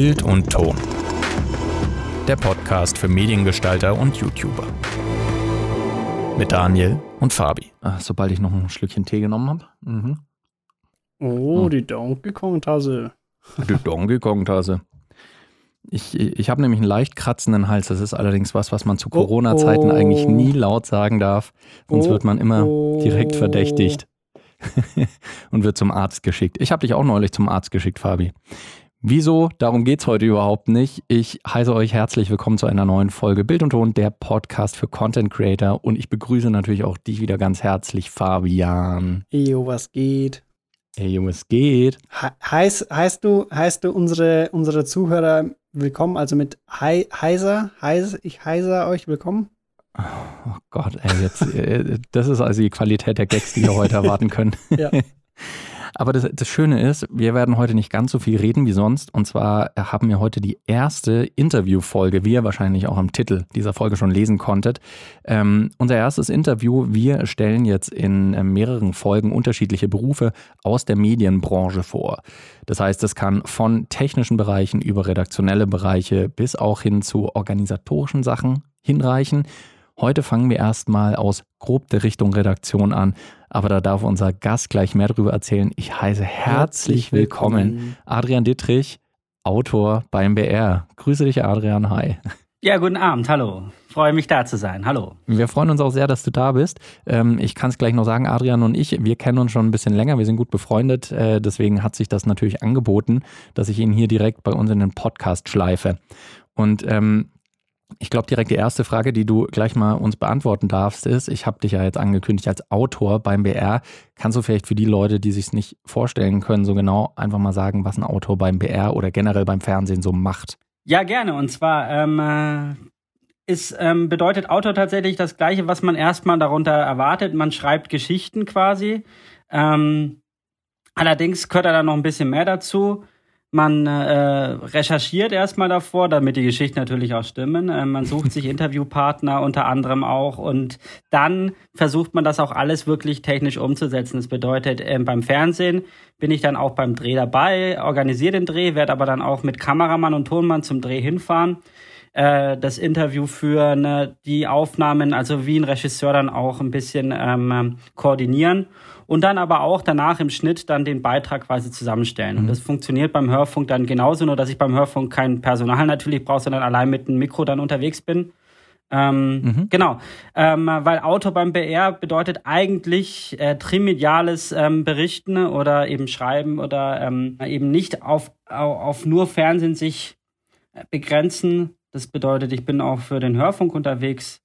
Bild und Ton. Der Podcast für Mediengestalter und YouTuber. Mit Daniel und Fabi. Ach, sobald ich noch ein Schlückchen Tee genommen habe. Mhm. Oh, hm. die Donkey Kong-Tasse. Die Donkey Kong-Tasse. Ich, ich habe nämlich einen leicht kratzenden Hals. Das ist allerdings was, was man zu oh, Corona-Zeiten oh, oh. eigentlich nie laut sagen darf. Sonst oh, wird man immer direkt verdächtigt und wird zum Arzt geschickt. Ich habe dich auch neulich zum Arzt geschickt, Fabi. Wieso? Darum geht es heute überhaupt nicht. Ich heiße euch herzlich willkommen zu einer neuen Folge Bild und Ton, der Podcast für Content Creator. Und ich begrüße natürlich auch dich wieder ganz herzlich, Fabian. Ejo, was geht? Ejo, was geht? He heißt, heißt, du, heißt du unsere, unsere Zuhörer willkommen, also mit He heiser, heiser, ich heiser euch willkommen? Oh Gott, ey, jetzt, äh, das ist also die Qualität der Gags, die wir heute erwarten können. ja. Aber das, das, Schöne ist, wir werden heute nicht ganz so viel reden wie sonst. Und zwar haben wir heute die erste Interviewfolge, wie ihr wahrscheinlich auch am Titel dieser Folge schon lesen konntet. Ähm, unser erstes Interview. Wir stellen jetzt in äh, mehreren Folgen unterschiedliche Berufe aus der Medienbranche vor. Das heißt, es kann von technischen Bereichen über redaktionelle Bereiche bis auch hin zu organisatorischen Sachen hinreichen. Heute fangen wir erstmal aus grob der Richtung Redaktion an, aber da darf unser Gast gleich mehr darüber erzählen. Ich heiße herzlich willkommen Adrian Dittrich, Autor beim BR. Grüße dich, Adrian. Hi. Ja, guten Abend. Hallo. Freue mich da zu sein. Hallo. Wir freuen uns auch sehr, dass du da bist. Ähm, ich kann es gleich noch sagen, Adrian und ich, wir kennen uns schon ein bisschen länger. Wir sind gut befreundet. Äh, deswegen hat sich das natürlich angeboten, dass ich ihn hier direkt bei uns in den Podcast schleife. Und ähm, ich glaube, direkt die erste Frage, die du gleich mal uns beantworten darfst, ist, ich habe dich ja jetzt angekündigt als Autor beim BR. Kannst du vielleicht für die Leute, die sich es nicht vorstellen können, so genau einfach mal sagen, was ein Autor beim BR oder generell beim Fernsehen so macht? Ja, gerne. Und zwar ähm, äh, ist, ähm, bedeutet Autor tatsächlich das Gleiche, was man erstmal darunter erwartet. Man schreibt Geschichten quasi. Ähm, allerdings gehört da dann noch ein bisschen mehr dazu. Man äh, recherchiert erstmal davor, damit die Geschichten natürlich auch stimmen. Äh, man sucht sich Interviewpartner unter anderem auch und dann versucht man das auch alles wirklich technisch umzusetzen. Das bedeutet, äh, beim Fernsehen bin ich dann auch beim Dreh dabei, organisiere den Dreh, werde aber dann auch mit Kameramann und Tonmann zum Dreh hinfahren, äh, das Interview führen, äh, die Aufnahmen, also wie ein Regisseur dann auch ein bisschen ähm, koordinieren und dann aber auch danach im Schnitt dann den Beitrag quasi zusammenstellen. Mhm. Und das funktioniert beim Hörfunk dann genauso, nur dass ich beim Hörfunk kein Personal natürlich brauche, sondern allein mit einem Mikro dann unterwegs bin. Ähm, mhm. Genau, ähm, weil Autor beim BR bedeutet eigentlich äh, trimediales ähm, Berichten oder eben Schreiben oder ähm, eben nicht auf, auf, auf nur Fernsehen sich äh, begrenzen. Das bedeutet, ich bin auch für den Hörfunk unterwegs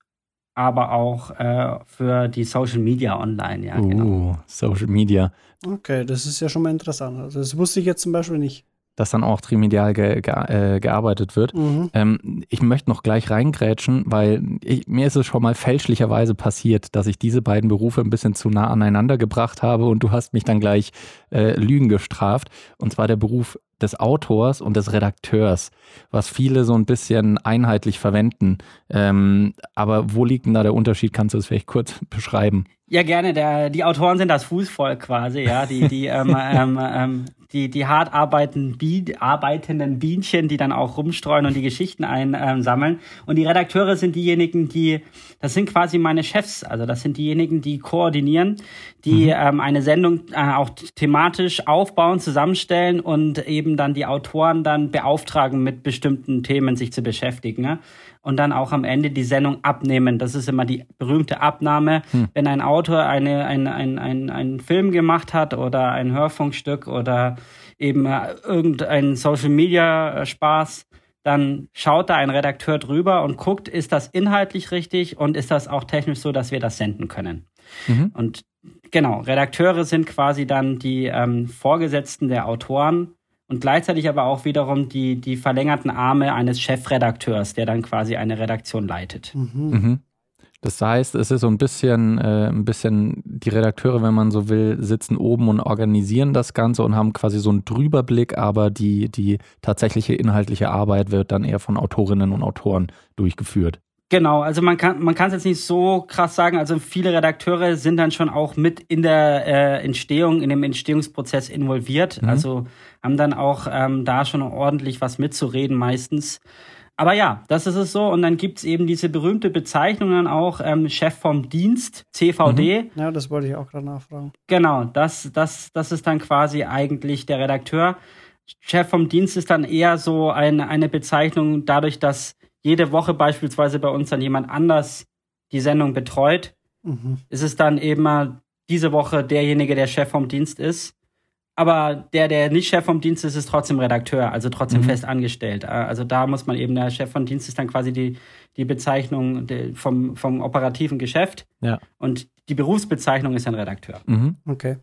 aber auch äh, für die Social Media online, ja. Uh, genau. Social Media. Okay, das ist ja schon mal interessant. Also das wusste ich jetzt zum Beispiel nicht. Dass dann auch trimedial ge ge äh, gearbeitet wird. Mhm. Ähm, ich möchte noch gleich reingrätschen, weil ich, mir ist es schon mal fälschlicherweise passiert, dass ich diese beiden Berufe ein bisschen zu nah aneinander gebracht habe und du hast mich dann gleich äh, Lügen gestraft. Und zwar der Beruf des Autors und des Redakteurs, was viele so ein bisschen einheitlich verwenden. Ähm, aber wo liegt denn da der Unterschied? Kannst du das vielleicht kurz beschreiben? Ja, gerne. Der, die Autoren sind das Fußvolk quasi, ja, die, die, ähm, ähm, ähm, die, die hart arbeitenden, Bien, arbeitenden Bienchen, die dann auch rumstreuen und die Geschichten einsammeln. und die Redakteure sind diejenigen, die, das sind quasi meine Chefs. Also das sind diejenigen, die koordinieren, die mhm. ähm, eine Sendung äh, auch thematisch aufbauen, zusammenstellen und eben dann die Autoren dann beauftragen, mit bestimmten Themen sich zu beschäftigen. Ne? und dann auch am Ende die Sendung abnehmen. Das ist immer die berühmte Abnahme. Hm. Wenn ein Autor eine, ein, ein, ein, einen Film gemacht hat oder ein Hörfunkstück oder eben äh, irgendein Social Media äh, Spaß, dann schaut da ein Redakteur drüber und guckt, ist das inhaltlich richtig und ist das auch technisch so, dass wir das senden können. Mhm. Und genau, Redakteure sind quasi dann die ähm, Vorgesetzten der Autoren und gleichzeitig aber auch wiederum die, die verlängerten Arme eines Chefredakteurs, der dann quasi eine Redaktion leitet. Mhm. Mhm. Das heißt, es ist so ein bisschen, äh, ein bisschen, die Redakteure, wenn man so will, sitzen oben und organisieren das Ganze und haben quasi so einen Drüberblick, aber die, die tatsächliche inhaltliche Arbeit wird dann eher von Autorinnen und Autoren durchgeführt. Genau, also man kann man kann es jetzt nicht so krass sagen. Also viele Redakteure sind dann schon auch mit in der äh, Entstehung, in dem Entstehungsprozess involviert. Mhm. Also haben dann auch ähm, da schon ordentlich was mitzureden meistens. Aber ja, das ist es so. Und dann gibt's eben diese berühmte Bezeichnung dann auch, ähm, Chef vom Dienst, CVD. Mhm. Ja, das wollte ich auch gerade nachfragen. Genau, das, das, das ist dann quasi eigentlich der Redakteur. Chef vom Dienst ist dann eher so ein, eine Bezeichnung dadurch, dass jede Woche beispielsweise bei uns dann jemand anders die Sendung betreut. Mhm. Ist es dann eben mal diese Woche derjenige, der Chef vom Dienst ist aber der, der nicht Chef vom Dienst ist, ist trotzdem Redakteur, also trotzdem mhm. fest angestellt. Äh, also da muss man eben, der Chef vom Dienst ist dann quasi die, die Bezeichnung vom, vom operativen Geschäft. Ja. Und die Berufsbezeichnung ist ein Redakteur. Mhm. Okay.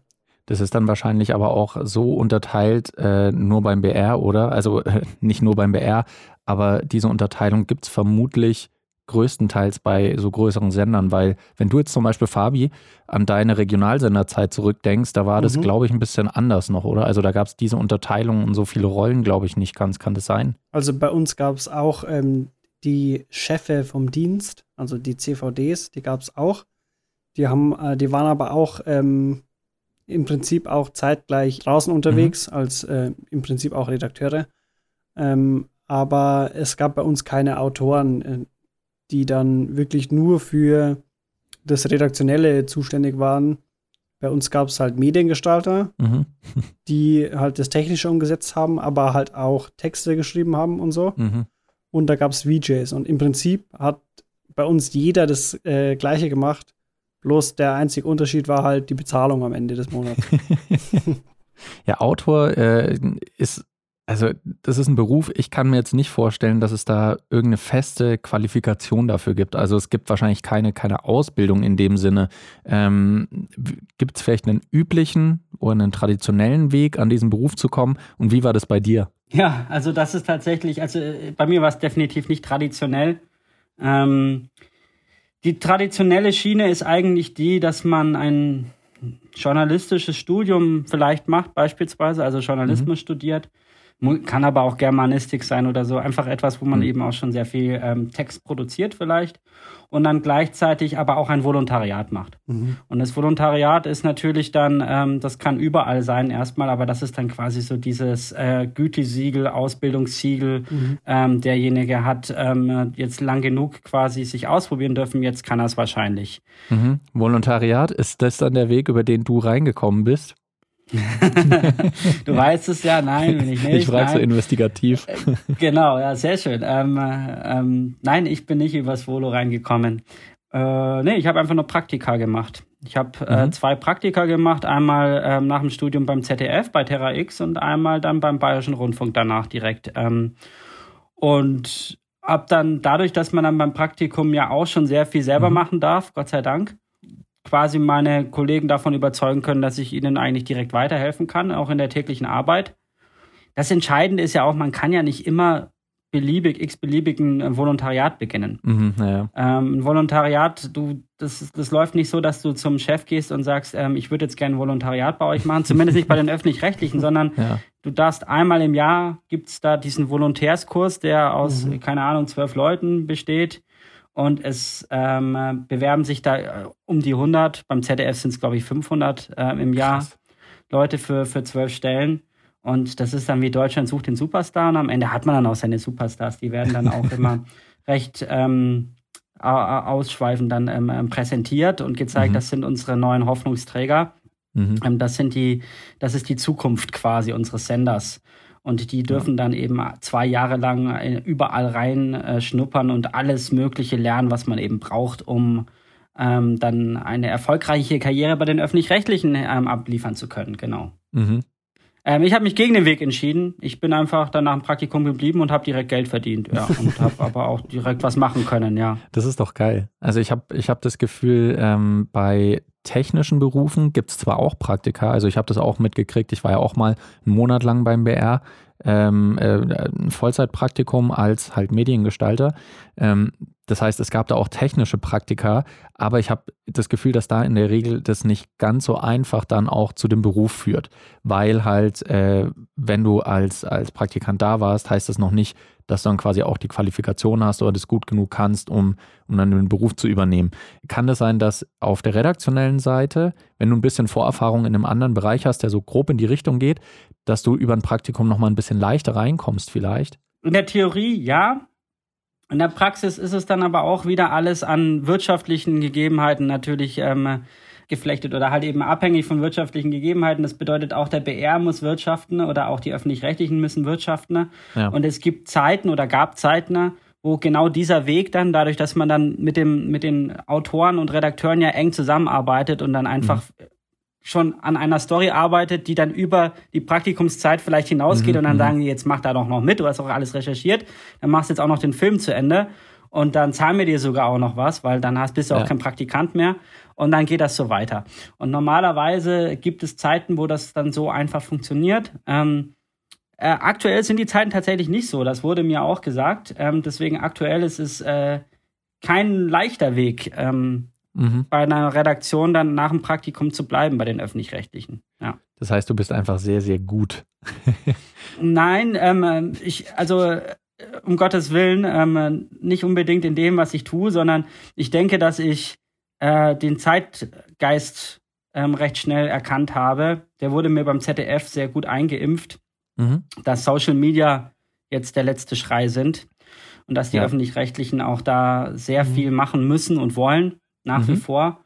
Das ist dann wahrscheinlich aber auch so unterteilt, äh, nur beim BR, oder? Also äh, nicht nur beim BR, aber diese Unterteilung gibt es vermutlich größtenteils bei so größeren Sendern, weil wenn du jetzt zum Beispiel, Fabi, an deine Regionalsenderzeit zurückdenkst, da war das, mhm. glaube ich, ein bisschen anders noch, oder? Also da gab es diese Unterteilung und so viele Rollen, glaube ich, nicht ganz. Kann das sein? Also bei uns gab es auch ähm, die Chefe vom Dienst, also die CVDs, die gab es auch. Die haben, äh, die waren aber auch ähm, im Prinzip auch zeitgleich draußen unterwegs, mhm. als äh, im Prinzip auch Redakteure. Ähm, aber es gab bei uns keine Autoren. Äh, die dann wirklich nur für das Redaktionelle zuständig waren. Bei uns gab es halt Mediengestalter, mhm. die halt das Technische umgesetzt haben, aber halt auch Texte geschrieben haben und so. Mhm. Und da gab es VJs. Und im Prinzip hat bei uns jeder das äh, Gleiche gemacht. Bloß der einzige Unterschied war halt die Bezahlung am Ende des Monats. ja, Autor äh, ist also das ist ein Beruf, ich kann mir jetzt nicht vorstellen, dass es da irgendeine feste Qualifikation dafür gibt. Also es gibt wahrscheinlich keine, keine Ausbildung in dem Sinne. Ähm, gibt es vielleicht einen üblichen oder einen traditionellen Weg, an diesen Beruf zu kommen? Und wie war das bei dir? Ja, also das ist tatsächlich, also äh, bei mir war es definitiv nicht traditionell. Ähm, die traditionelle Schiene ist eigentlich die, dass man ein journalistisches Studium vielleicht macht, beispielsweise, also Journalismus mhm. studiert kann aber auch Germanistik sein oder so. Einfach etwas, wo man mhm. eben auch schon sehr viel ähm, Text produziert vielleicht und dann gleichzeitig aber auch ein Volontariat macht. Mhm. Und das Volontariat ist natürlich dann, ähm, das kann überall sein erstmal, aber das ist dann quasi so dieses äh, Gütesiegel, Ausbildungssiegel. Mhm. Ähm, derjenige hat ähm, jetzt lang genug quasi sich ausprobieren dürfen, jetzt kann er es wahrscheinlich. Mhm. Volontariat, ist das dann der Weg, über den du reingekommen bist? du weißt es ja, nein, bin ich nicht. Ich frage so investigativ. Äh, genau, ja, sehr schön. Ähm, ähm, nein, ich bin nicht übers Volo reingekommen. Äh, nee, ich habe einfach nur Praktika gemacht. Ich habe äh, mhm. zwei Praktika gemacht, einmal ähm, nach dem Studium beim ZDF, bei Terra X und einmal dann beim Bayerischen Rundfunk danach direkt. Ähm, und habe dann dadurch, dass man dann beim Praktikum ja auch schon sehr viel selber mhm. machen darf, Gott sei Dank, quasi meine Kollegen davon überzeugen können, dass ich ihnen eigentlich direkt weiterhelfen kann, auch in der täglichen Arbeit. Das Entscheidende ist ja auch, man kann ja nicht immer beliebig, x-beliebigen äh, Volontariat beginnen. Mhm, ja. ähm, ein Volontariat, du, das, das läuft nicht so, dass du zum Chef gehst und sagst, ähm, ich würde jetzt gerne ein Volontariat bei euch machen, zumindest nicht bei den öffentlich-rechtlichen, sondern ja. du darfst einmal im Jahr gibt's da diesen Volontärskurs, der aus, mhm. keine Ahnung, zwölf Leuten besteht und es ähm, bewerben sich da äh, um die 100, beim ZDF sind es glaube ich 500 äh, im Jahr Krass. Leute für für zwölf Stellen und das ist dann wie Deutschland sucht den Superstar und am Ende hat man dann auch seine Superstars, die werden dann auch immer recht ähm, ausschweifend dann ähm, ähm, präsentiert und gezeigt, mhm. das sind unsere neuen Hoffnungsträger. Mhm. Ähm, das sind die, das ist die Zukunft quasi unseres Senders. Und die dürfen dann eben zwei Jahre lang äh, überall rein äh, schnuppern und alles Mögliche lernen, was man eben braucht, um ähm, dann eine erfolgreiche Karriere bei den öffentlich-rechtlichen ähm, abliefern zu können. Genau. Mhm. Ähm, ich habe mich gegen den Weg entschieden. Ich bin einfach dann nach dem Praktikum geblieben und habe direkt Geld verdient. Ja, und habe aber auch direkt was machen können, ja. Das ist doch geil. Also ich habe ich hab das Gefühl, ähm, bei technischen Berufen gibt es zwar auch Praktika, also ich habe das auch mitgekriegt, ich war ja auch mal einen Monat lang beim BR, ähm, äh, ein Vollzeitpraktikum als halt Mediengestalter. Ähm, Das heißt, es gab da auch technische Praktika, aber ich habe das Gefühl, dass da in der Regel das nicht ganz so einfach dann auch zu dem Beruf führt, weil halt, äh, wenn du als, als Praktikant da warst, heißt das noch nicht, dass du dann quasi auch die Qualifikation hast oder das gut genug kannst, um, um dann den Beruf zu übernehmen. Kann das sein, dass auf der redaktionellen Seite, wenn du ein bisschen Vorerfahrung in einem anderen Bereich hast, der so grob in die Richtung geht, dass du über ein Praktikum nochmal ein bisschen leichter reinkommst vielleicht? In der Theorie ja, in der Praxis ist es dann aber auch wieder alles an wirtschaftlichen Gegebenheiten natürlich ähm, geflechtet oder halt eben abhängig von wirtschaftlichen Gegebenheiten. Das bedeutet auch der BR muss wirtschaften oder auch die öffentlich-rechtlichen müssen wirtschaften. Ja. Und es gibt Zeiten oder gab Zeiten, wo genau dieser Weg dann, dadurch, dass man dann mit dem mit den Autoren und Redakteuren ja eng zusammenarbeitet und dann einfach mhm schon an einer Story arbeitet, die dann über die Praktikumszeit vielleicht hinausgeht mhm, und dann mhm. sagen die, jetzt mach da doch noch mit, du hast auch alles recherchiert, dann machst du jetzt auch noch den Film zu Ende und dann zahlen wir dir sogar auch noch was, weil dann hast, bist du ja. auch kein Praktikant mehr und dann geht das so weiter. Und normalerweise gibt es Zeiten, wo das dann so einfach funktioniert. Ähm, äh, aktuell sind die Zeiten tatsächlich nicht so, das wurde mir auch gesagt. Ähm, deswegen aktuell ist es äh, kein leichter Weg, ähm, mhm. bei einer Redaktion dann nach dem Praktikum zu bleiben bei den öffentlich-rechtlichen. Ja. Das heißt, du bist einfach sehr, sehr gut. Nein, ähm, ich, also äh, um Gottes Willen, ähm, nicht unbedingt in dem, was ich tue, sondern ich denke, dass ich äh, den Zeitgeist ähm, recht schnell erkannt habe. Der wurde mir beim ZDF sehr gut eingeimpft, mhm. dass Social Media jetzt der letzte Schrei sind und dass die ja. öffentlich-rechtlichen auch da sehr mhm. viel machen müssen und wollen nach mhm. wie vor.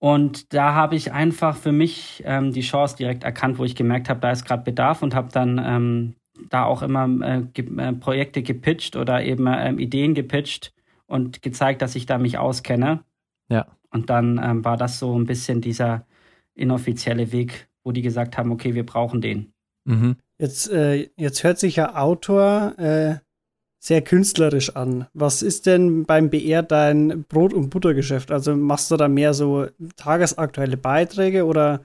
Und da habe ich einfach für mich ähm, die Chance direkt erkannt, wo ich gemerkt habe, da ist gerade Bedarf und habe dann ähm, da auch immer äh, ge äh, Projekte gepitcht oder eben äh, Ideen gepitcht und gezeigt, dass ich da mich auskenne. Ja. Und dann ähm, war das so ein bisschen dieser inoffizielle Weg, wo die gesagt haben, okay, wir brauchen den. Mhm. Jetzt, äh, jetzt hört sich ja Autor äh, sehr künstlerisch an. Was ist denn beim BR dein Brot- und Buttergeschäft? Also machst du da mehr so tagesaktuelle Beiträge oder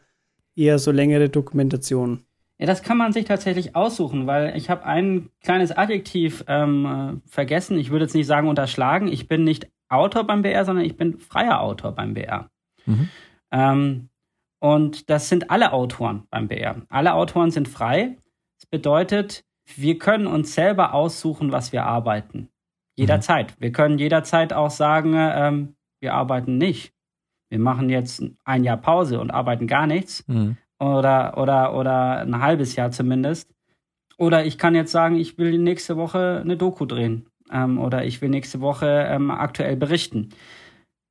eher so längere Dokumentationen? Ja, das kann man sich tatsächlich aussuchen, weil ich habe ein kleines Adjektiv ähm, vergessen. Ich würde jetzt nicht sagen unterschlagen. Ich bin nicht Autor beim BR, sondern ich bin freier Autor beim BR. Mhm. Ähm, und das sind alle Autoren beim BR. Alle Autoren sind frei. Das bedeutet, wir können uns selber aussuchen, was wir arbeiten. Jederzeit. Mhm. Wir können jederzeit auch sagen, ähm, wir arbeiten nicht. Wir machen jetzt ein Jahr Pause und arbeiten gar nichts. Mhm. Oder, oder, oder ein halbes Jahr zumindest. Oder ich kann jetzt sagen, ich will nächste Woche eine Doku drehen. Ähm, oder ich will nächste Woche ähm, aktuell berichten.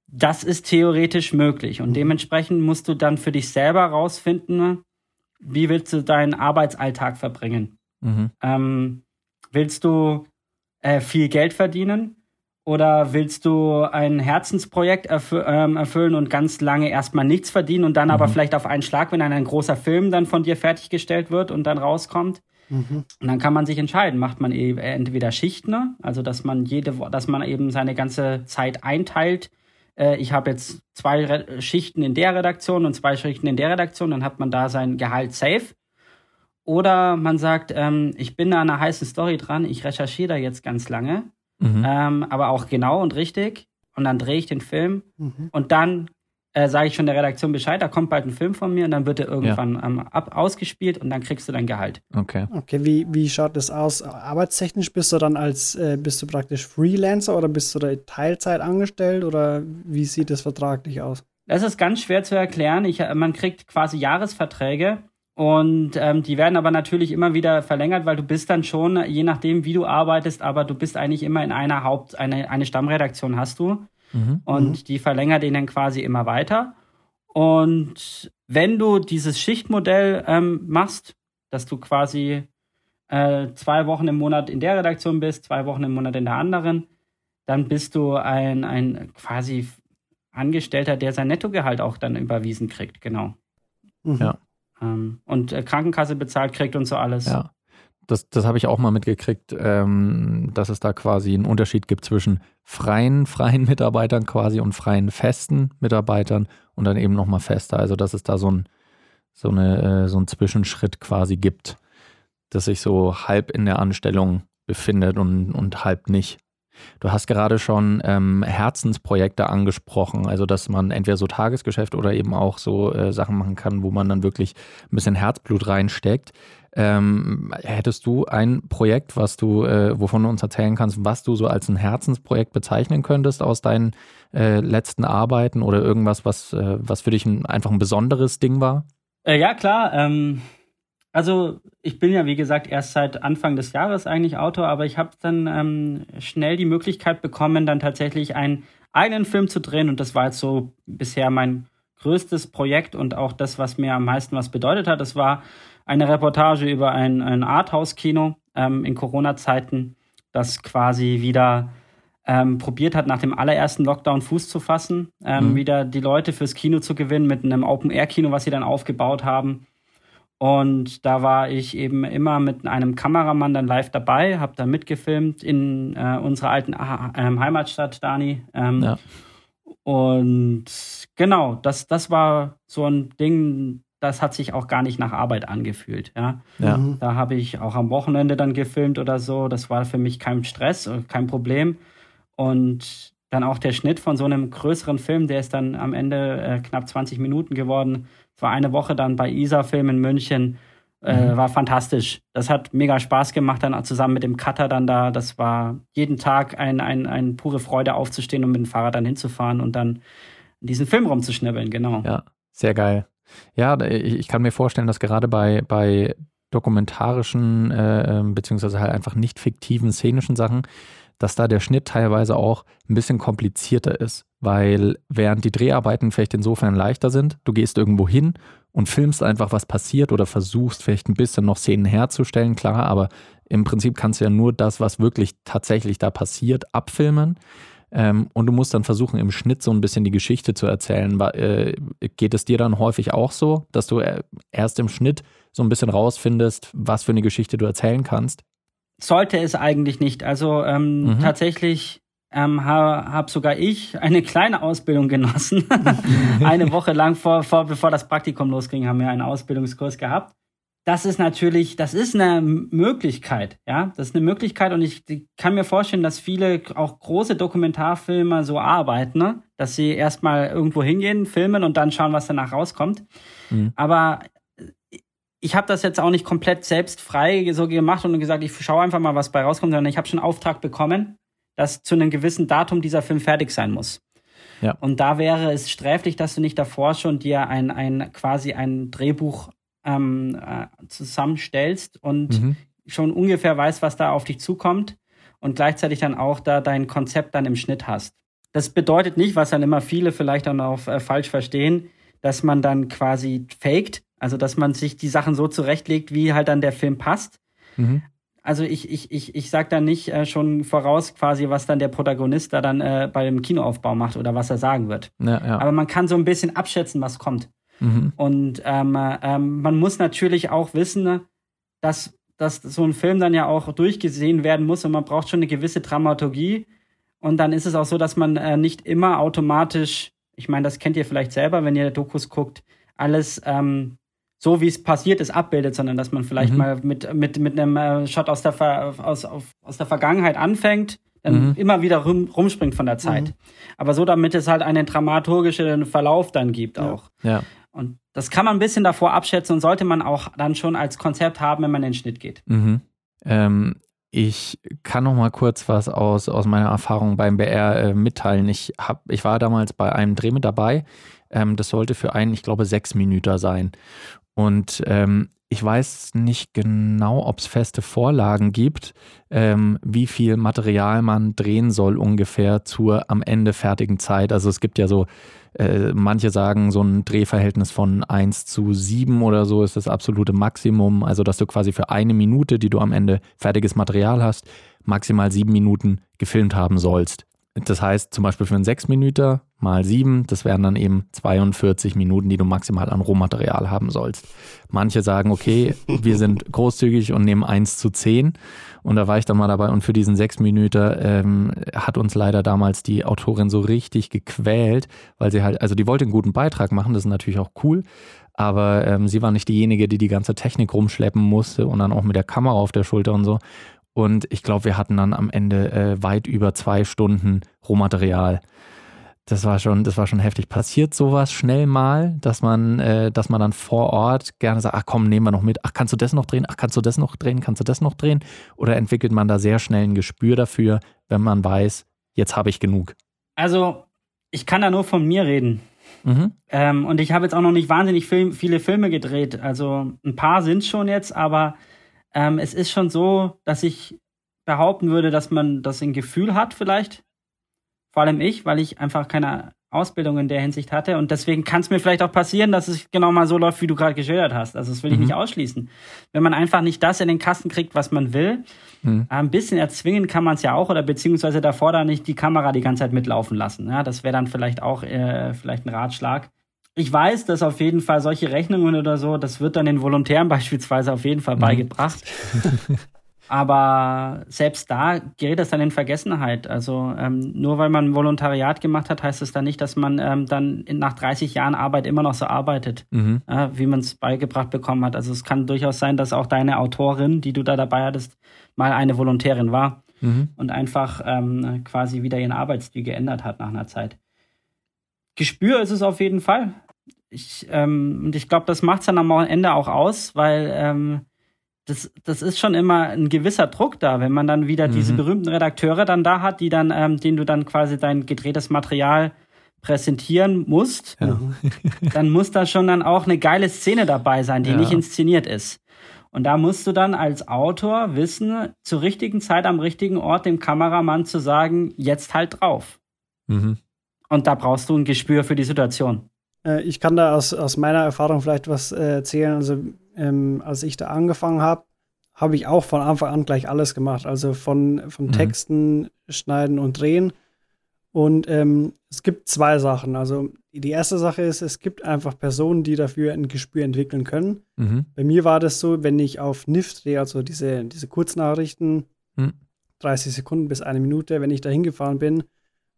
Das ist theoretisch möglich. Und mhm. dementsprechend musst du dann für dich selber rausfinden, wie willst du deinen Arbeitsalltag verbringen. Mhm. Ähm, willst du äh, viel Geld verdienen oder willst du ein Herzensprojekt erfü ähm, erfüllen und ganz lange erstmal nichts verdienen und dann mhm. aber vielleicht auf einen Schlag, wenn dann ein großer Film dann von dir fertiggestellt wird und dann rauskommt? Mhm. Und dann kann man sich entscheiden, macht man eben entweder Schichten, ne? also dass man jede, dass man eben seine ganze Zeit einteilt. Äh, ich habe jetzt zwei Re Schichten in der Redaktion und zwei Schichten in der Redaktion, dann hat man da sein Gehalt safe. Oder man sagt, ähm, ich bin da an einer heißen Story dran, ich recherchiere da jetzt ganz lange, mhm. ähm, aber auch genau und richtig. Und dann drehe ich den Film mhm. und dann äh, sage ich schon der Redaktion Bescheid, da kommt bald ein Film von mir und dann wird er irgendwann ja. ähm, ab, ausgespielt und dann kriegst du dein Gehalt. Okay. Okay, wie, wie schaut das aus? Arbeitstechnisch bist du dann als, äh, bist du praktisch Freelancer oder bist du da Teilzeit angestellt oder wie sieht das vertraglich aus? Das ist ganz schwer zu erklären. Ich, man kriegt quasi Jahresverträge und ähm, die werden aber natürlich immer wieder verlängert, weil du bist dann schon, je nachdem, wie du arbeitest, aber du bist eigentlich immer in einer Haupt-, eine, eine Stammredaktion hast du. Mhm. Und mhm. die verlängert den dann quasi immer weiter. Und wenn du dieses Schichtmodell ähm, machst, dass du quasi äh, zwei Wochen im Monat in der Redaktion bist, zwei Wochen im Monat in der anderen, dann bist du ein, ein quasi Angestellter, der sein Nettogehalt auch dann überwiesen kriegt, genau. Mhm. Ja. Ähm, und äh, Krankenkasse bezahlt kriegt und so alles. Ja. Das, das habe ich auch mal mitgekriegt, ähm, dass es da quasi einen Unterschied gibt zwischen freien, freien Mitarbeitern quasi und freien, festen Mitarbeitern und dann eben nochmal fester. Also dass es da so ein, so, eine, äh, so ein Zwischenschritt quasi gibt, dass sich so halb in der Anstellung befindet und, und halb nicht. Du hast gerade schon ähm, Herzensprojekte angesprochen, also dass man entweder so Tagesgeschäft oder eben auch so äh, Sachen machen kann, wo man dann wirklich ein bisschen Herzblut reinsteckt. Ähm, hättest du ein Projekt, was du, äh, wovon du uns erzählen kannst, was du so als ein Herzensprojekt bezeichnen könntest aus deinen äh, letzten Arbeiten oder irgendwas, was, äh, was für dich ein, einfach ein besonderes Ding war? Äh, ja, klar. Ähm, also ich bin ja, wie gesagt, erst seit Anfang des Jahres eigentlich Autor, aber ich habe dann ähm, schnell die Möglichkeit bekommen, dann tatsächlich einen eigenen Film zu drehen und das war jetzt so bisher mein größtes Projekt und auch das, was mir am meisten was bedeutet hat. Das war eine Reportage über ein, ein Arthouse-Kino ähm, in Corona-Zeiten, das quasi wieder ähm, probiert hat, nach dem allerersten Lockdown Fuß zu fassen, ähm, mhm. wieder die Leute fürs Kino zu gewinnen mit einem Open-Air-Kino, was sie dann aufgebaut haben. Und da war ich eben immer mit einem Kameramann dann live dabei, habe da mitgefilmt in äh, unserer alten ah äh, Heimatstadt, Dani. Ähm, ja. Und genau, das, das war so ein Ding, das hat sich auch gar nicht nach Arbeit angefühlt. Ja, ja. Mhm. da habe ich auch am Wochenende dann gefilmt oder so. Das war für mich kein Stress, äh, kein Problem. Und dann auch der Schnitt von so einem größeren Film, der ist dann am Ende äh, knapp 20 Minuten geworden. War eine Woche dann bei ISA Film in München. Äh, mhm. War fantastisch. Das hat mega Spaß gemacht, dann zusammen mit dem Cutter dann da. Das war jeden Tag ein, ein, ein pure Freude aufzustehen und mit dem Fahrrad dann hinzufahren und dann diesen Film rumzuschnibbeln, genau. Ja, sehr geil. Ja, ich kann mir vorstellen, dass gerade bei, bei dokumentarischen, äh, ähm, beziehungsweise halt einfach nicht fiktiven szenischen Sachen, dass da der Schnitt teilweise auch ein bisschen komplizierter ist, weil während die Dreharbeiten vielleicht insofern leichter sind, du gehst irgendwo hin und filmst einfach, was passiert oder versuchst vielleicht ein bisschen noch Szenen herzustellen, klar, aber im Prinzip kannst du ja nur das, was wirklich tatsächlich da passiert, abfilmen. Ähm, und du musst dann versuchen, im Schnitt so ein bisschen die Geschichte zu erzählen. Äh, geht es dir dann häufig auch so, dass du äh, erst im Schnitt so ein bisschen rausfindest, was für eine Geschichte du erzählen kannst? Sollte es eigentlich nicht. Also ähm, mhm. tatsächlich ähm, habe hab sogar ich eine kleine Ausbildung genossen. eine Woche lang vor, vor, bevor das Praktikum losging, haben wir einen Ausbildungskurs gehabt das ist natürlich, das ist eine Möglichkeit, ja, das ist eine Möglichkeit und ich kann mir vorstellen, dass viele auch große Dokumentarfilmer so arbeiten, ne? dass sie erstmal irgendwo hingehen, filmen und dann schauen, was danach rauskommt. Mhm. Aber ich habe das jetzt auch nicht komplett selbst frei so gemacht und gesagt, ich schaue einfach mal, was bei rauskommt, sondern ich habe schon Auftrag bekommen, dass zu einem gewissen Datum dieser Film fertig sein muss. Ja. Und da wäre es sträflich, dass du nicht davor schon dir ein, ein quasi ein Drehbuch ähm, äh, zusammenstellst und mhm. schon ungefähr weißt, was da auf dich zukommt und gleichzeitig dann auch da dein Konzept dann im Schnitt hast. Das bedeutet nicht, was dann immer viele vielleicht dann auch äh, falsch verstehen, dass man dann quasi faked, also dass man sich die Sachen so zurechtlegt, wie halt dann der Film passt. Mhm. Also ich, ich, ich, ich sag dann nicht äh, schon voraus quasi, was dann der Protagonist da dann äh, bei dem Kinoaufbau macht oder was er sagen wird. Ja, ja. Aber man kann so ein bisschen abschätzen, was kommt. Mhm. Und ähm, ähm, man muss natürlich auch wissen, dass, dass so ein Film dann ja auch durchgesehen werden muss und man braucht schon eine gewisse Dramaturgie. Und dann ist es auch so, dass man äh, nicht immer automatisch, ich meine, das kennt ihr vielleicht selber, wenn ihr Dokus guckt, alles ähm, so wie es passiert ist, abbildet, sondern dass man vielleicht mhm. mal mit, mit, mit einem äh, Shot aus der, Ver aus, auf, aus der Vergangenheit anfängt, dann mhm. immer wieder rum, rumspringt von der Zeit. Mhm. Aber so, damit es halt einen dramaturgischen Verlauf dann gibt auch. Ja. Und das kann man ein bisschen davor abschätzen und sollte man auch dann schon als Konzept haben, wenn man in den Schnitt geht. Mhm. Ähm, ich kann noch mal kurz was aus, aus meiner Erfahrung beim BR äh, mitteilen. Ich, hab, ich war damals bei einem Dreh mit dabei. Ähm, das sollte für einen, ich glaube, sechs Minuten sein. Und ähm, ich weiß nicht genau, ob es feste Vorlagen gibt, ähm, wie viel Material man drehen soll ungefähr zur am Ende fertigen Zeit. Also es gibt ja so, äh, manche sagen, so ein Drehverhältnis von 1 zu 7 oder so ist das absolute Maximum. Also dass du quasi für eine Minute, die du am Ende fertiges Material hast, maximal sieben Minuten gefilmt haben sollst. Das heißt zum Beispiel für einen 6 Minuten mal 7, das wären dann eben 42 Minuten, die du maximal an Rohmaterial haben sollst. Manche sagen, okay, wir sind großzügig und nehmen 1 zu 10. Und da war ich dann mal dabei und für diesen 6 Minuten ähm, hat uns leider damals die Autorin so richtig gequält, weil sie halt, also die wollte einen guten Beitrag machen, das ist natürlich auch cool, aber ähm, sie war nicht diejenige, die die ganze Technik rumschleppen musste und dann auch mit der Kamera auf der Schulter und so. Und ich glaube, wir hatten dann am Ende äh, weit über zwei Stunden Rohmaterial. Das war schon, das war schon heftig. Passiert sowas schnell mal, dass man, äh, dass man dann vor Ort gerne sagt, ach komm, nehmen wir noch mit, ach kannst du das noch drehen, ach kannst du das noch drehen, kannst du das noch drehen? Oder entwickelt man da sehr schnell ein Gespür dafür, wenn man weiß, jetzt habe ich genug? Also, ich kann da nur von mir reden. Mhm. Ähm, und ich habe jetzt auch noch nicht wahnsinnig viel, viele Filme gedreht. Also ein paar sind schon jetzt, aber ähm, es ist schon so, dass ich behaupten würde, dass man das ein Gefühl hat vielleicht. Vor allem ich, weil ich einfach keine Ausbildung in der Hinsicht hatte. Und deswegen kann es mir vielleicht auch passieren, dass es genau mal so läuft, wie du gerade geschildert hast. Also das will ich mhm. nicht ausschließen. Wenn man einfach nicht das in den Kasten kriegt, was man will, mhm. ein bisschen erzwingen kann man es ja auch oder beziehungsweise davor da nicht die Kamera die ganze Zeit mitlaufen lassen. Ja, das wäre dann vielleicht auch äh, vielleicht ein Ratschlag. Ich weiß, dass auf jeden Fall solche Rechnungen oder so, das wird dann den Volontären beispielsweise auf jeden Fall mhm. beigebracht. Aber selbst da gerät das dann in Vergessenheit. Also ähm, nur weil man ein Volontariat gemacht hat, heißt es dann nicht, dass man ähm, dann nach 30 Jahren Arbeit immer noch so arbeitet, mhm. äh, wie man es beigebracht bekommen hat. Also es kann durchaus sein, dass auch deine Autorin, die du da dabei hattest, mal eine Volontärin war mhm. und einfach ähm, quasi wieder ihren Arbeitsstil geändert hat nach einer Zeit. Gespür ist es auf jeden Fall. Ich, ähm, und ich glaube, das macht es dann am Ende auch aus, weil ähm, das, das ist schon immer ein gewisser Druck da, wenn man dann wieder mhm. diese berühmten Redakteure dann da hat, die dann, ähm, denen du dann quasi dein gedrehtes Material präsentieren musst, ja. dann muss da schon dann auch eine geile Szene dabei sein, die ja. nicht inszeniert ist. Und da musst du dann als Autor wissen, zur richtigen Zeit am richtigen Ort dem Kameramann zu sagen, jetzt halt drauf. Mhm. Und da brauchst du ein Gespür für die Situation. Äh, ich kann da aus, aus meiner Erfahrung vielleicht was äh, erzählen. Also ähm, als ich da angefangen habe, habe ich auch von Anfang an gleich alles gemacht. Also von, von mhm. Texten schneiden und drehen. Und ähm, es gibt zwei Sachen. Also die erste Sache ist, es gibt einfach Personen, die dafür ein Gespür entwickeln können. Mhm. Bei mir war das so, wenn ich auf NIF drehe, also diese, diese Kurznachrichten, mhm. 30 Sekunden bis eine Minute, wenn ich da hingefahren bin,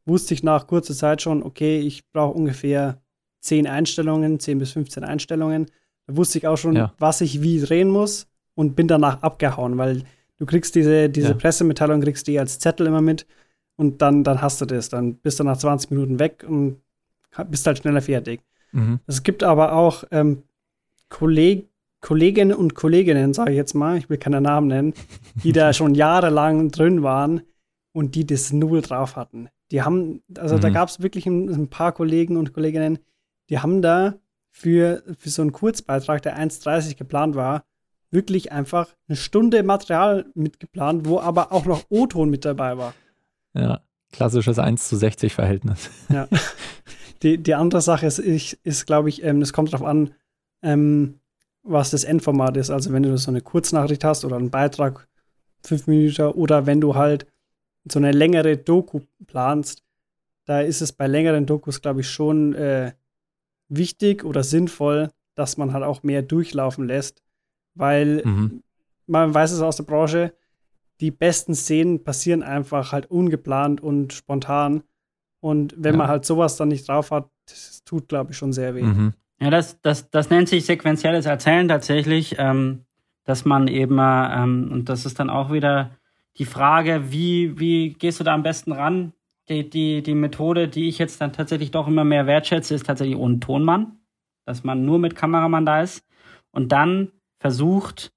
wusste ich nach kurzer Zeit schon, okay, ich brauche ungefähr 10 Einstellungen, 10 bis 15 Einstellungen. Da wusste ich auch schon, ja. was ich wie drehen muss und bin danach abgehauen, weil du kriegst diese, diese ja. Pressemitteilung, kriegst die als Zettel immer mit und dann, dann hast du das. Dann bist du nach 20 Minuten weg und bist halt schneller fertig. Mhm. Es gibt aber auch ähm, Kolleg Kolleginnen und Kolleginnen, sage ich jetzt mal, ich will keine Namen nennen, die da schon jahrelang drin waren und die das Null drauf hatten. Die haben, also mhm. da gab es wirklich ein, ein, paar Kollegen und Kolleginnen, die haben da für, für so einen Kurzbeitrag, der 1,30 geplant war, wirklich einfach eine Stunde Material mitgeplant, wo aber auch noch O-Ton mit dabei war. Ja, klassisches 1 zu 60 Verhältnis. Ja. Die, die andere Sache ist, ist, ist glaube ich, ähm, es kommt darauf an, ähm, was das Endformat ist. Also wenn du so eine Kurznachricht hast oder einen Beitrag, fünf Minuten, oder wenn du halt so eine längere Doku planst, da ist es bei längeren Dokus, glaube ich, schon äh, wichtig oder sinnvoll, dass man halt auch mehr durchlaufen lässt, weil mhm. man weiß es aus der Branche, die besten Szenen passieren einfach halt ungeplant und spontan. Und wenn ja. man halt sowas dann nicht drauf hat, das tut, glaube ich, schon sehr weh. Mhm. Ja, das, das, das nennt sich sequenzielles Erzählen tatsächlich, ähm, dass man eben, ähm, und das ist dann auch wieder die Frage, wie, wie gehst du da am besten ran? die, die, die Methode, die ich jetzt dann tatsächlich doch immer mehr wertschätze, ist tatsächlich ohne Tonmann, dass man nur mit Kameramann da ist und dann versucht,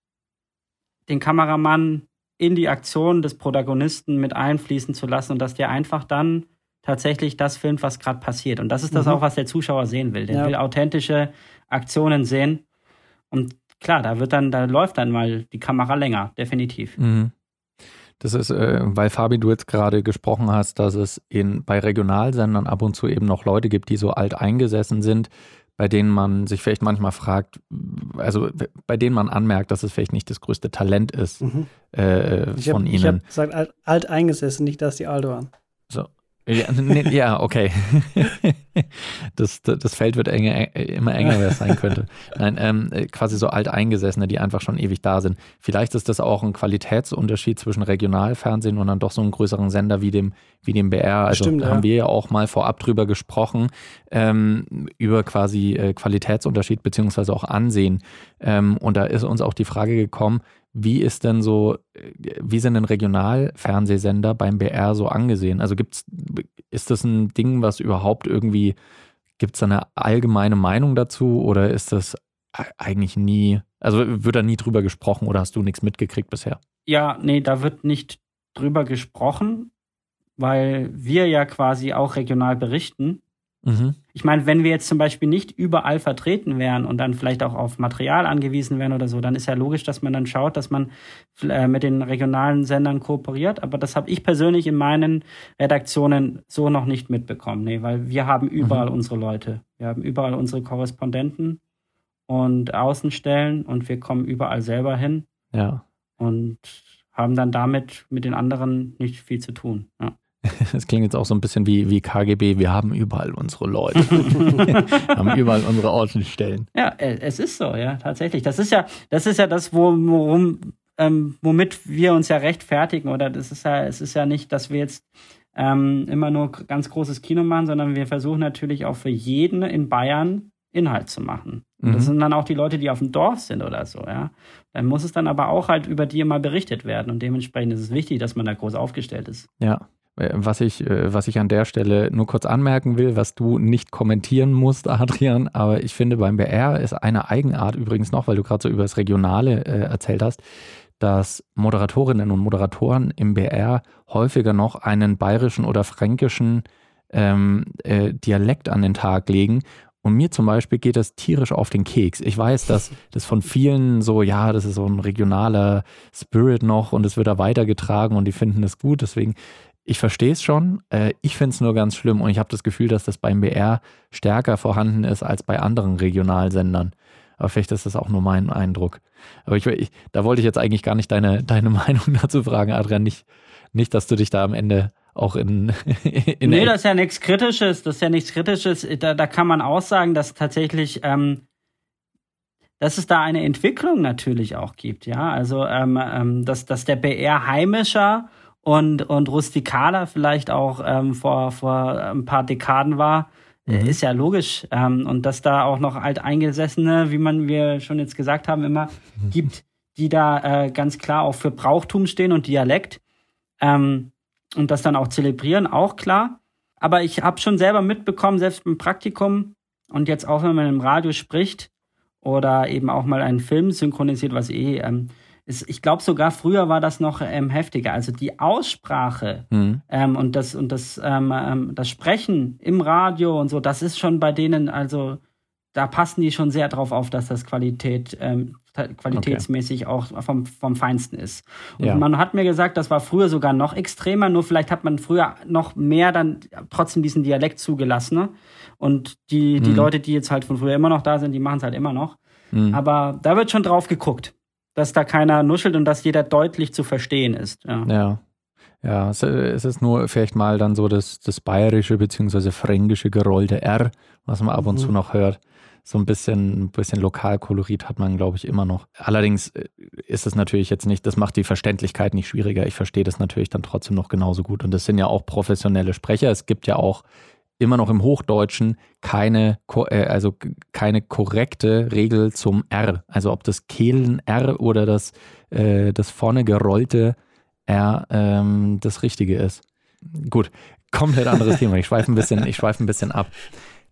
den Kameramann in die Aktion des Protagonisten mit einfließen zu lassen und dass der einfach dann tatsächlich das filmt, was gerade passiert. Und das ist das mhm. auch, was der Zuschauer sehen will. Der ja. will authentische Aktionen sehen. Und klar, da wird dann, da läuft dann mal die Kamera länger, definitiv. Mhm. Das ist, äh, weil Fabi, du jetzt gerade gesprochen hast, dass es in, bei Regionalsendern ab und zu eben noch Leute gibt, die so alt eingesessen sind, bei denen man sich vielleicht manchmal fragt, also bei denen man anmerkt, dass es vielleicht nicht das größte Talent ist mhm. äh, von hab, ihnen. Ich habe gesagt, alt, alt, eingesessen, nicht, dass die alt waren. So, ja, nee, ja, okay. Das, das Feld wird enge, immer enger, wer es sein könnte. Nein, ähm, quasi so alteingesessene, die einfach schon ewig da sind. Vielleicht ist das auch ein Qualitätsunterschied zwischen Regionalfernsehen und dann doch so einem größeren Sender wie dem, wie dem BR. Also Stimmt, da haben wir ja auch mal vorab drüber gesprochen, ähm, über quasi äh, Qualitätsunterschied beziehungsweise auch Ansehen. Ähm, und da ist uns auch die Frage gekommen, Wie ist denn so, wie sind denn Regionalfernsehsender beim BR so angesehen? Also gibt's, ist das ein Ding, was überhaupt irgendwie, gibt es eine allgemeine Meinung dazu oder ist das eigentlich nie, also wird da nie drüber gesprochen oder hast du nichts mitgekriegt bisher? Ja, nee, da wird nicht drüber gesprochen, weil wir ja quasi auch regional berichten. Mhm. Ich meine, wenn wir jetzt zum Beispiel nicht überall vertreten wären und dann vielleicht auch auf Material angewiesen wären oder so, dann ist ja logisch, dass man dann schaut, dass man äh, mit den regionalen Sendern kooperiert. Aber das habe ich persönlich in meinen Redaktionen so noch nicht mitbekommen. Nee, weil wir haben überall mhm. unsere Leute. Wir haben überall unsere Korrespondenten und Außenstellen und wir kommen überall selber hin. Ja. Und haben dann damit mit den anderen nicht viel zu tun. Ja. Das klingt jetzt auch so ein bisschen wie, wie KGB. Wir haben überall unsere Leute. wir haben überall unsere Außenstellen. Ja, äh, es ist so, ja, tatsächlich. Das ist ja, das ist ja das, worum, ähm, womit wir uns ja rechtfertigen. Oder das ist ja, es ist ja nicht, dass wir jetzt ähm, immer nur ganz großes Kino machen, sondern wir versuchen natürlich auch für jeden in Bayern Inhalt zu machen. Mhm. Das sind dann auch die Leute, die auf dem Dorf sind oder so, ja. Dann muss es dann aber auch halt über die mal berichtet werden und dementsprechend ist es wichtig, dass man da groß aufgestellt ist. Ja. Äh, was ich, äh, was ich an der Stelle nur kurz anmerken will, was du nicht kommentieren musst, Adrian, aber ich finde beim BR ist eine Eigenart übrigens noch, weil du gerade so über das Regionale äh, erzählt hast, dass Moderatorinnen und Moderatoren im BR häufiger noch einen bayerischen oder fränkischen ähm, äh, Dialekt an den Tag legen und mir zum Beispiel geht das tierisch auf den Keks. Ich weiß, dass das von vielen so, ja, das ist so ein regionaler Spirit noch und es wird da weitergetragen und die finden es gut. Deswegen, ich verstehe es schon. Äh, ich finde es nur ganz schlimm und ich habe das Gefühl, dass das beim BR stärker vorhanden ist als bei anderen Regionalsendern. Aber vielleicht ist das auch nur mein Eindruck. Aber ich, ich, da wollte ich jetzt eigentlich gar nicht deine, deine Meinung dazu fragen, Adrian. Nicht, nicht, dass du dich da am Ende auch in, in Nee, das ist ja nichts Kritisches, das ist ja nichts Kritisches. Da, da kann man auch sagen, dass tatsächlich, ähm, dass es da eine Entwicklung natürlich auch gibt, ja. Also ähm, ähm, dass, dass der BR heimischer und, und rustikaler vielleicht auch ähm, vor, vor ein paar Dekaden war, mhm. ist ja logisch. Ähm, und dass da auch noch alteingesessene, wie man wir schon jetzt gesagt haben, immer gibt, die da äh, ganz klar auch für Brauchtum stehen und Dialekt. Ähm, und das dann auch zelebrieren, auch klar. Aber ich habe schon selber mitbekommen, selbst im Praktikum und jetzt auch, wenn man im Radio spricht oder eben auch mal einen Film synchronisiert, was eh ähm, ich glaube sogar früher war das noch ähm, heftiger. Also die Aussprache mhm. ähm, und das und das ähm, ähm, das Sprechen im Radio und so, das ist schon bei denen also da passen die schon sehr drauf auf, dass das Qualität ähm, qualitätsmäßig okay. auch vom, vom Feinsten ist. Und ja. man hat mir gesagt, das war früher sogar noch extremer, nur vielleicht hat man früher noch mehr dann trotzdem diesen Dialekt zugelassen. Ne? Und die, die mhm. Leute, die jetzt halt von früher immer noch da sind, die machen es halt immer noch. Mhm. Aber da wird schon drauf geguckt, dass da keiner nuschelt und dass jeder deutlich zu verstehen ist. Ja. ja. Ja, es, ist nur vielleicht mal dann so das, das bayerische bzw. fränkische gerollte R, was man ab und mhm. zu noch hört so ein bisschen, ein bisschen Lokalkolorit hat man, glaube ich, immer noch. Allerdings äh, ist es natürlich jetzt nicht, das macht die Verständlichkeit nicht schwieriger. Ich verstehe das natürlich dann trotzdem noch genauso gut. Und das sind ja auch professionelle Sprecher. Es gibt ja auch immer noch im Hochdeutschen keine, äh, also keine korrekte Regel zum R. Also ob das Kehlen-R oder das, äh, das vorne gerollte R ähm, das Richtige ist. Gut, komplett anderes Thema. Ich schweife ein bisschen, ich schweife ein bisschen ab.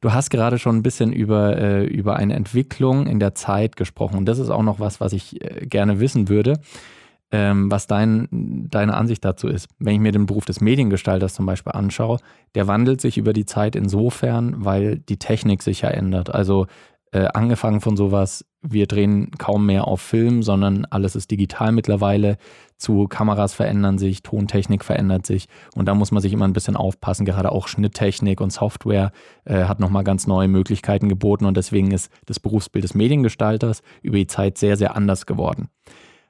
Du hast gerade schon ein bisschen über, äh, über eine Entwicklung in der Zeit gesprochen. Und das ist auch noch was, was ich gerne wissen würde, ähm, was dein, deine Ansicht dazu ist. Wenn ich mir den Beruf des Mediengestalters zum Beispiel anschaue, der wandelt sich über die Zeit insofern, weil die Technik sich ja ändert. Also äh, angefangen von sowas, wir drehen kaum mehr auf Film, sondern alles ist digital mittlerweile. Zu Kameras verändern sich, Tontechnik verändert sich und da muss man sich immer ein bisschen aufpassen. Gerade auch Schnitttechnik und Software äh, hat nochmal ganz neue Möglichkeiten geboten und deswegen ist das Berufsbild des Mediengestalters über die Zeit sehr, sehr anders geworden.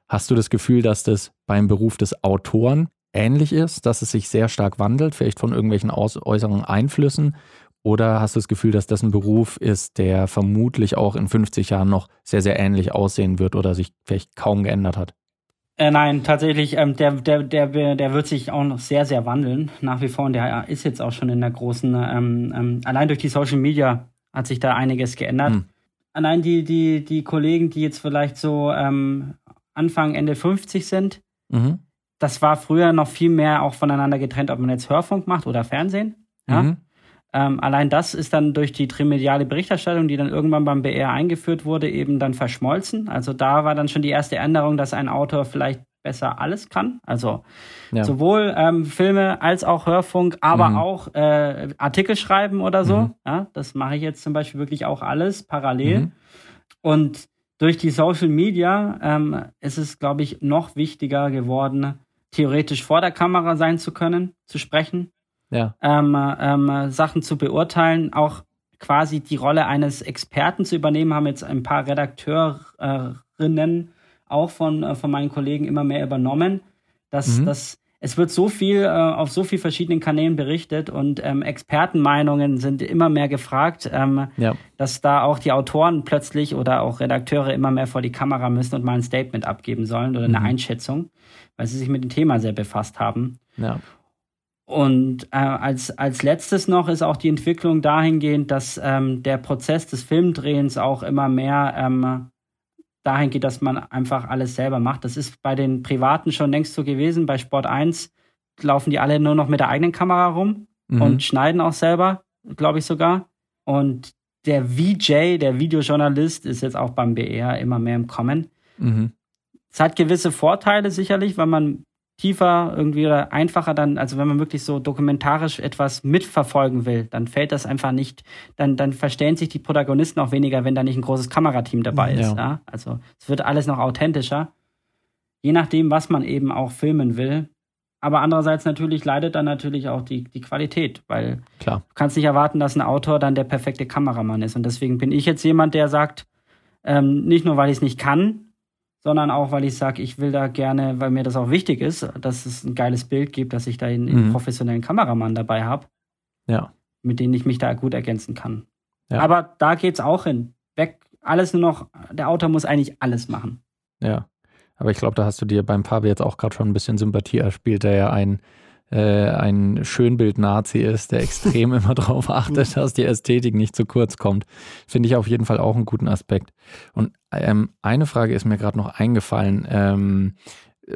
Hast du das Gefühl, dass das beim Beruf des Autoren ähnlich ist, dass es sich sehr stark wandelt, vielleicht von irgendwelchen äußeren Einflüssen? Oder hast du das Gefühl, dass das ein Beruf ist, der vermutlich auch in 50 Jahren noch sehr, sehr ähnlich aussehen wird oder sich vielleicht kaum geändert hat? Äh, nein, tatsächlich, ähm, der, der, der, der wird sich auch noch sehr, sehr wandeln, nach wie vor. Und der ist jetzt auch schon in der großen, ähm, ähm, allein durch die Social Media hat sich da einiges geändert. Hm. Allein die, die, die Kollegen, die jetzt vielleicht so ähm, Anfang, Ende 50 sind. Mhm. Das war früher noch viel mehr auch voneinander getrennt, ob man jetzt Hörfunk macht oder Fernsehen. Ja? Mhm. Ähm, allein das ist dann durch die trimediale Berichterstattung, die dann irgendwann beim BR eingeführt wurde, eben dann verschmolzen. Also da war dann schon die erste Änderung, dass ein Autor vielleicht besser alles kann. Also ja. sowohl ähm, Filme als auch Hörfunk, aber mhm. auch äh, Artikel schreiben oder so. Mhm. Ja, das mache ich jetzt zum Beispiel wirklich auch alles parallel. Mhm. Und durch die Social Media ähm, ist es, glaube ich, noch wichtiger geworden, theoretisch vor der Kamera sein zu können, zu sprechen, ja. ähm, ähm, Sachen zu beurteilen, auch quasi die Rolle eines Experten zu übernehmen, haben jetzt ein paar Redakteurinnen auch von, äh, von meinen Kollegen immer mehr übernommen, dass, mhm. dass es wird so viel äh, auf so vielen verschiedenen Kanälen berichtet und ähm, Expertenmeinungen sind immer mehr gefragt, ähm, ja. dass da auch die Autoren plötzlich oder auch Redakteure immer mehr vor die Kamera müssen und mal ein Statement abgeben sollen oder eine mhm. Einschätzung, weil sie sich mit dem Thema sehr befasst haben. Ja. Und äh, als, als letztes noch ist auch die Entwicklung dahingehend, dass ähm, der Prozess des Filmdrehens auch immer mehr ähm, dahin geht, dass man einfach alles selber macht. Das ist bei den Privaten schon längst so gewesen. Bei Sport 1 laufen die alle nur noch mit der eigenen Kamera rum mhm. und schneiden auch selber, glaube ich sogar. Und der VJ, der Videojournalist, ist jetzt auch beim BR immer mehr im Kommen. Mhm. Es hat gewisse Vorteile sicherlich, weil man tiefer irgendwie oder einfacher dann, also wenn man wirklich so dokumentarisch etwas mitverfolgen will, dann fällt das einfach nicht, dann, dann verstehen sich die Protagonisten auch weniger, wenn da nicht ein großes Kamerateam dabei ist. Ja. ja? Also es wird alles noch authentischer, je nachdem, was man eben auch filmen will. Aber andererseits natürlich leidet dann natürlich auch die, die Qualität, weil Klar. du kannst nicht erwarten, dass ein Autor dann der perfekte Kameramann ist. Und deswegen bin ich jetzt jemand, der sagt, ähm, nicht nur, weil ich es nicht kann, sondern auch, weil ich sage, ich will da gerne, weil mir das auch wichtig ist, dass es ein geiles Bild gibt, dass ich da einen, mhm. professionellen Kameramann dabei habe, ja. mit dem ich mich da gut ergänzen kann. Ja. Aber da geht's auch hin. Weg, alles nur noch, der Autor muss eigentlich alles machen. Ja. Aber ich glaube, da hast du dir beim Pavel jetzt auch gerade schon ein bisschen Sympathie erspielt, der ja ein äh, ein Schönbild-Nazi ist, der extrem immer darauf achtet, dass die Ästhetik nicht zu kurz kommt. Finde ich auf jeden Fall auch einen guten Aspekt. Und ähm, eine Frage ist mir gerade noch eingefallen ähm,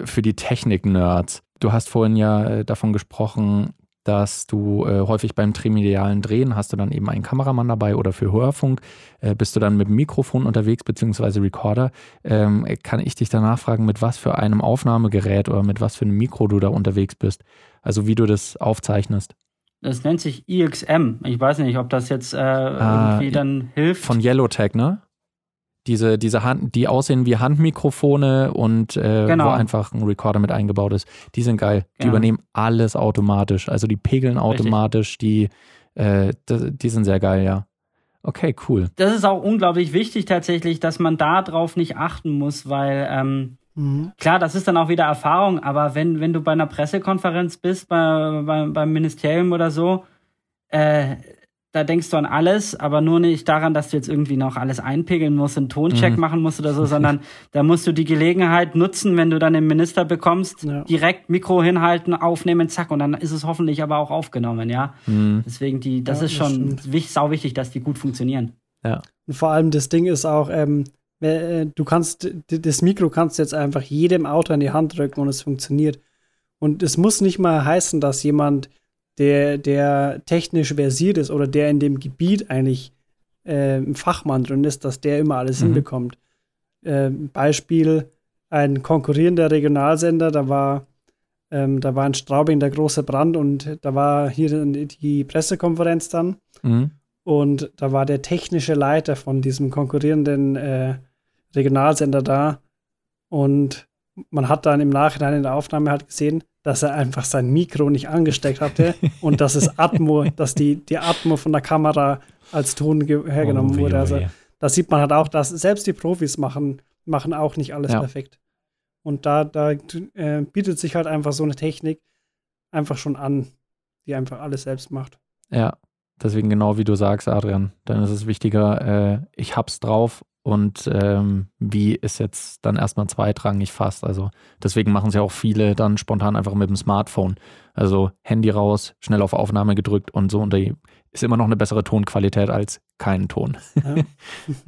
für die Technik-Nerds. Du hast vorhin ja äh, davon gesprochen, dass du äh, häufig beim trimedialen Drehen hast du dann eben einen Kameramann dabei oder für Hörfunk äh, bist du dann mit dem Mikrofon unterwegs beziehungsweise Recorder. Ähm, kann ich dich danach fragen, mit was für einem Aufnahmegerät oder mit was für einem Mikro du da unterwegs bist? Also wie du das aufzeichnest? Das nennt sich IXM. Ich weiß nicht, ob das jetzt äh, ah, irgendwie dann hilft. Von Yellowtech, ne? Diese, diese Hand, die aussehen wie Handmikrofone und äh, genau. wo einfach ein Recorder mit eingebaut ist, die sind geil. Die genau. übernehmen alles automatisch. Also die pegeln automatisch, die, äh, die, die sind sehr geil, ja. Okay, cool. Das ist auch unglaublich wichtig tatsächlich, dass man da drauf nicht achten muss, weil ähm, mhm. klar, das ist dann auch wieder Erfahrung, aber wenn, wenn du bei einer Pressekonferenz bist, bei, bei, beim Ministerium oder so, äh, da denkst du an alles, aber nur nicht daran, dass du jetzt irgendwie noch alles einpegeln musst, einen Toncheck mhm. machen musst oder so, sondern da musst du die Gelegenheit nutzen, wenn du dann den Minister bekommst, ja. direkt Mikro hinhalten, aufnehmen, zack, und dann ist es hoffentlich aber auch aufgenommen, ja. Mhm. Deswegen die, das ja, ist schon das sau wichtig, dass die gut funktionieren. Ja. Und vor allem das Ding ist auch, ähm, äh, du kannst, das Mikro kannst du jetzt einfach jedem Auto in die Hand drücken und es funktioniert. Und es muss nicht mal heißen, dass jemand der, der technisch versiert ist oder der in dem Gebiet eigentlich äh, ein Fachmann drin ist, dass der immer alles mhm. hinbekommt. Äh, Beispiel, ein konkurrierender Regionalsender, da war, ähm, da war in Straubing der große Brand und da war hier die Pressekonferenz dann. Mhm. Und da war der technische Leiter von diesem konkurrierenden äh, Regionalsender da. Und man hat dann im Nachhinein in der Aufnahme halt gesehen, dass er einfach sein Mikro nicht angesteckt hatte und dass es Atmo, dass die, die Atmo von der Kamera als Ton hergenommen oh, wurde. Also da sieht man halt auch, dass selbst die Profis machen, machen auch nicht alles ja. perfekt. Und da, da äh, bietet sich halt einfach so eine Technik einfach schon an, die einfach alles selbst macht. Ja, deswegen genau wie du sagst, Adrian, dann ist es wichtiger, äh, ich hab's drauf und ähm, wie ist jetzt dann erstmal zweitrangig fast. Also deswegen machen es ja auch viele dann spontan einfach mit dem Smartphone. Also Handy raus, schnell auf Aufnahme gedrückt und so und die ist immer noch eine bessere Tonqualität als keinen Ton. Ja.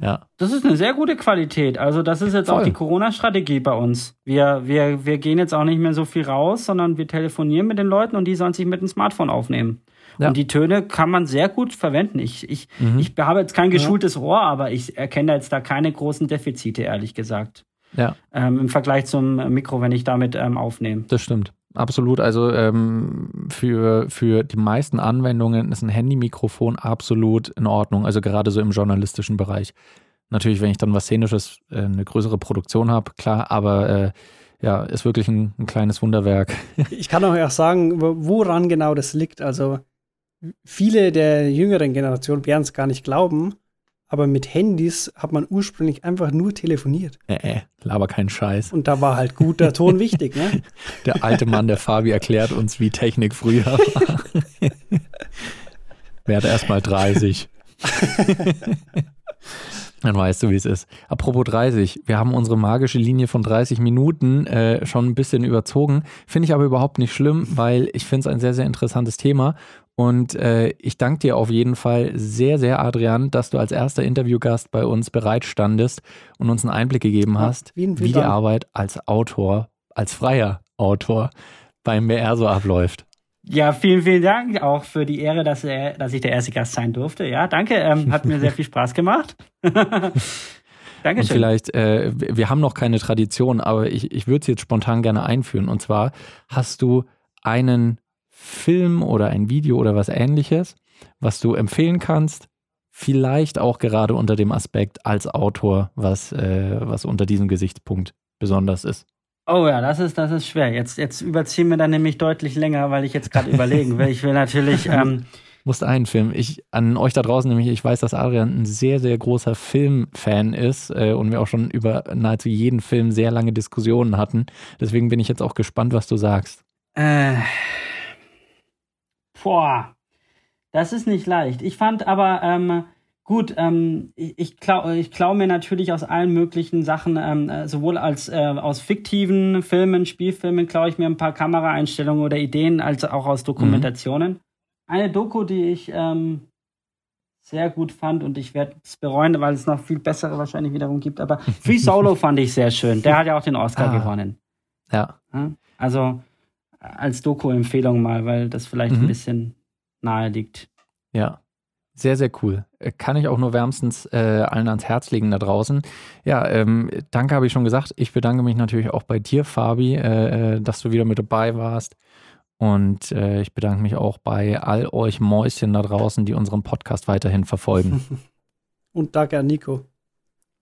ja. Das ist eine sehr gute Qualität. Also das ist jetzt Voll. auch die Corona-Strategie bei uns. Wir, wir, wir gehen jetzt auch nicht mehr so viel raus, sondern wir telefonieren mit den Leuten und die sollen sich mit dem Smartphone aufnehmen. Ja. Und die Töne kann man sehr gut verwenden. Ich, ich, mhm. ich habe jetzt kein geschultes Ohr, aber ich erkenne jetzt da keine großen Defizite, ehrlich gesagt. Ja. Ähm, Im Vergleich zum Mikro, wenn ich damit ähm, aufnehme. Das stimmt. Absolut. Also ähm, für, für die meisten Anwendungen ist ein Handy-Mikrofon absolut in Ordnung. Also gerade so im journalistischen Bereich. Natürlich, wenn ich dann was Szenisches, äh, eine größere Produktion habe, klar, aber äh, ja, ist wirklich ein, ein, kleines Wunderwerk. Ich kann auch sagen, woran genau das liegt. Also viele der jüngeren Generationen werden es gar nicht glauben, aber mit Handys hat man ursprünglich einfach nur telefoniert. Äh, äh, laber keinen Scheiß. Und da war halt guter Ton wichtig, ne? Der alte Mann, der Fabi, erklärt uns, wie Technik früher war. Werde erst mal 30. Dann weißt du, wie es ist. Apropos 30, wir haben unsere magische Linie von 30 Minuten äh, schon ein bisschen überzogen. Finde ich aber überhaupt nicht schlimm, weil ich finde es ein sehr, sehr interessantes Thema. Und äh, ich danke dir auf jeden Fall sehr, sehr, Adrian, dass du als erster Interviewgast bei uns bereitstandest und uns einen Einblick gegeben hast, ja, wie, wie die Arbeit als Autor, als freier Autor beim BR so abläuft. Ja, vielen, vielen Dank auch für die Ehre, dass, er, dass ich der erste Gast sein durfte. Ja, danke. Ähm, hat mir sehr viel Spaß gemacht. Dankeschön. Und vielleicht, äh, wir haben noch keine Tradition, aber ich, ich würde es jetzt spontan gerne einführen. Und zwar hast du einen Film oder ein Video oder was ähnliches, was du empfehlen kannst, vielleicht auch gerade unter dem Aspekt als Autor, was, äh, was unter diesem Gesichtspunkt besonders ist. Oh ja, das ist, das ist schwer. Jetzt, jetzt überziehen wir dann nämlich deutlich länger, weil ich jetzt gerade überlegen will. Ich will natürlich. Ähm, Musst einen Film. Ich, an euch da draußen nämlich, ich weiß, dass Adrian ein sehr, sehr großer Filmfan ist äh, und wir auch schon über nahezu jeden Film sehr lange Diskussionen hatten. Deswegen bin ich jetzt auch gespannt, was du sagst. Äh, boah, das ist nicht leicht. Ich fand aber, ähm, Gut, ähm, ich, ich klaue ich klau mir natürlich aus allen möglichen Sachen, ähm, äh, sowohl als äh, aus fiktiven Filmen, Spielfilmen, klaue ich mir ein paar Kameraeinstellungen oder Ideen, als auch aus Dokumentationen. Mhm. Eine Doku, die ich ähm, sehr gut fand und ich werde es bereuen, weil es noch viel bessere wahrscheinlich wiederum gibt, aber Free Solo fand ich sehr schön. Der hat ja auch den Oscar ah. gewonnen. Ja. Also als Doku-Empfehlung mal, weil das vielleicht mhm. ein bisschen nahe liegt. Ja. Sehr, sehr cool. Äh, kann ich auch nur wärmstens äh, allen ans Herz legen da draußen. Ja, ähm, danke habe ich schon gesagt. Ich bedanke mich natürlich auch bei dir, Fabi, äh, äh, dass du wieder mit dabei warst. Und äh, ich bedanke mich auch bei all euch Mäuschen da draußen, die unseren Podcast weiterhin verfolgen. Und danke an Nico.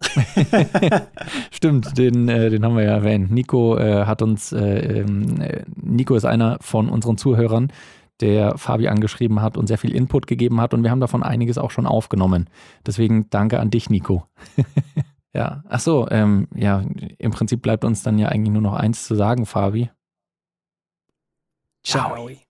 Stimmt, den, äh, den haben wir ja erwähnt. Nico hat uns, ähm, Nico ist einer von unseren Zuhörern, der Fabi angeschrieben hat und sehr viel Input gegeben hat und wir haben davon einiges auch schon aufgenommen. Deswegen danke an dich, Nico. ja, ach so, ähm, ja, im Prinzip bleibt uns dann ja eigentlich nur noch eins zu sagen, Fabi. Ciao. Ciao.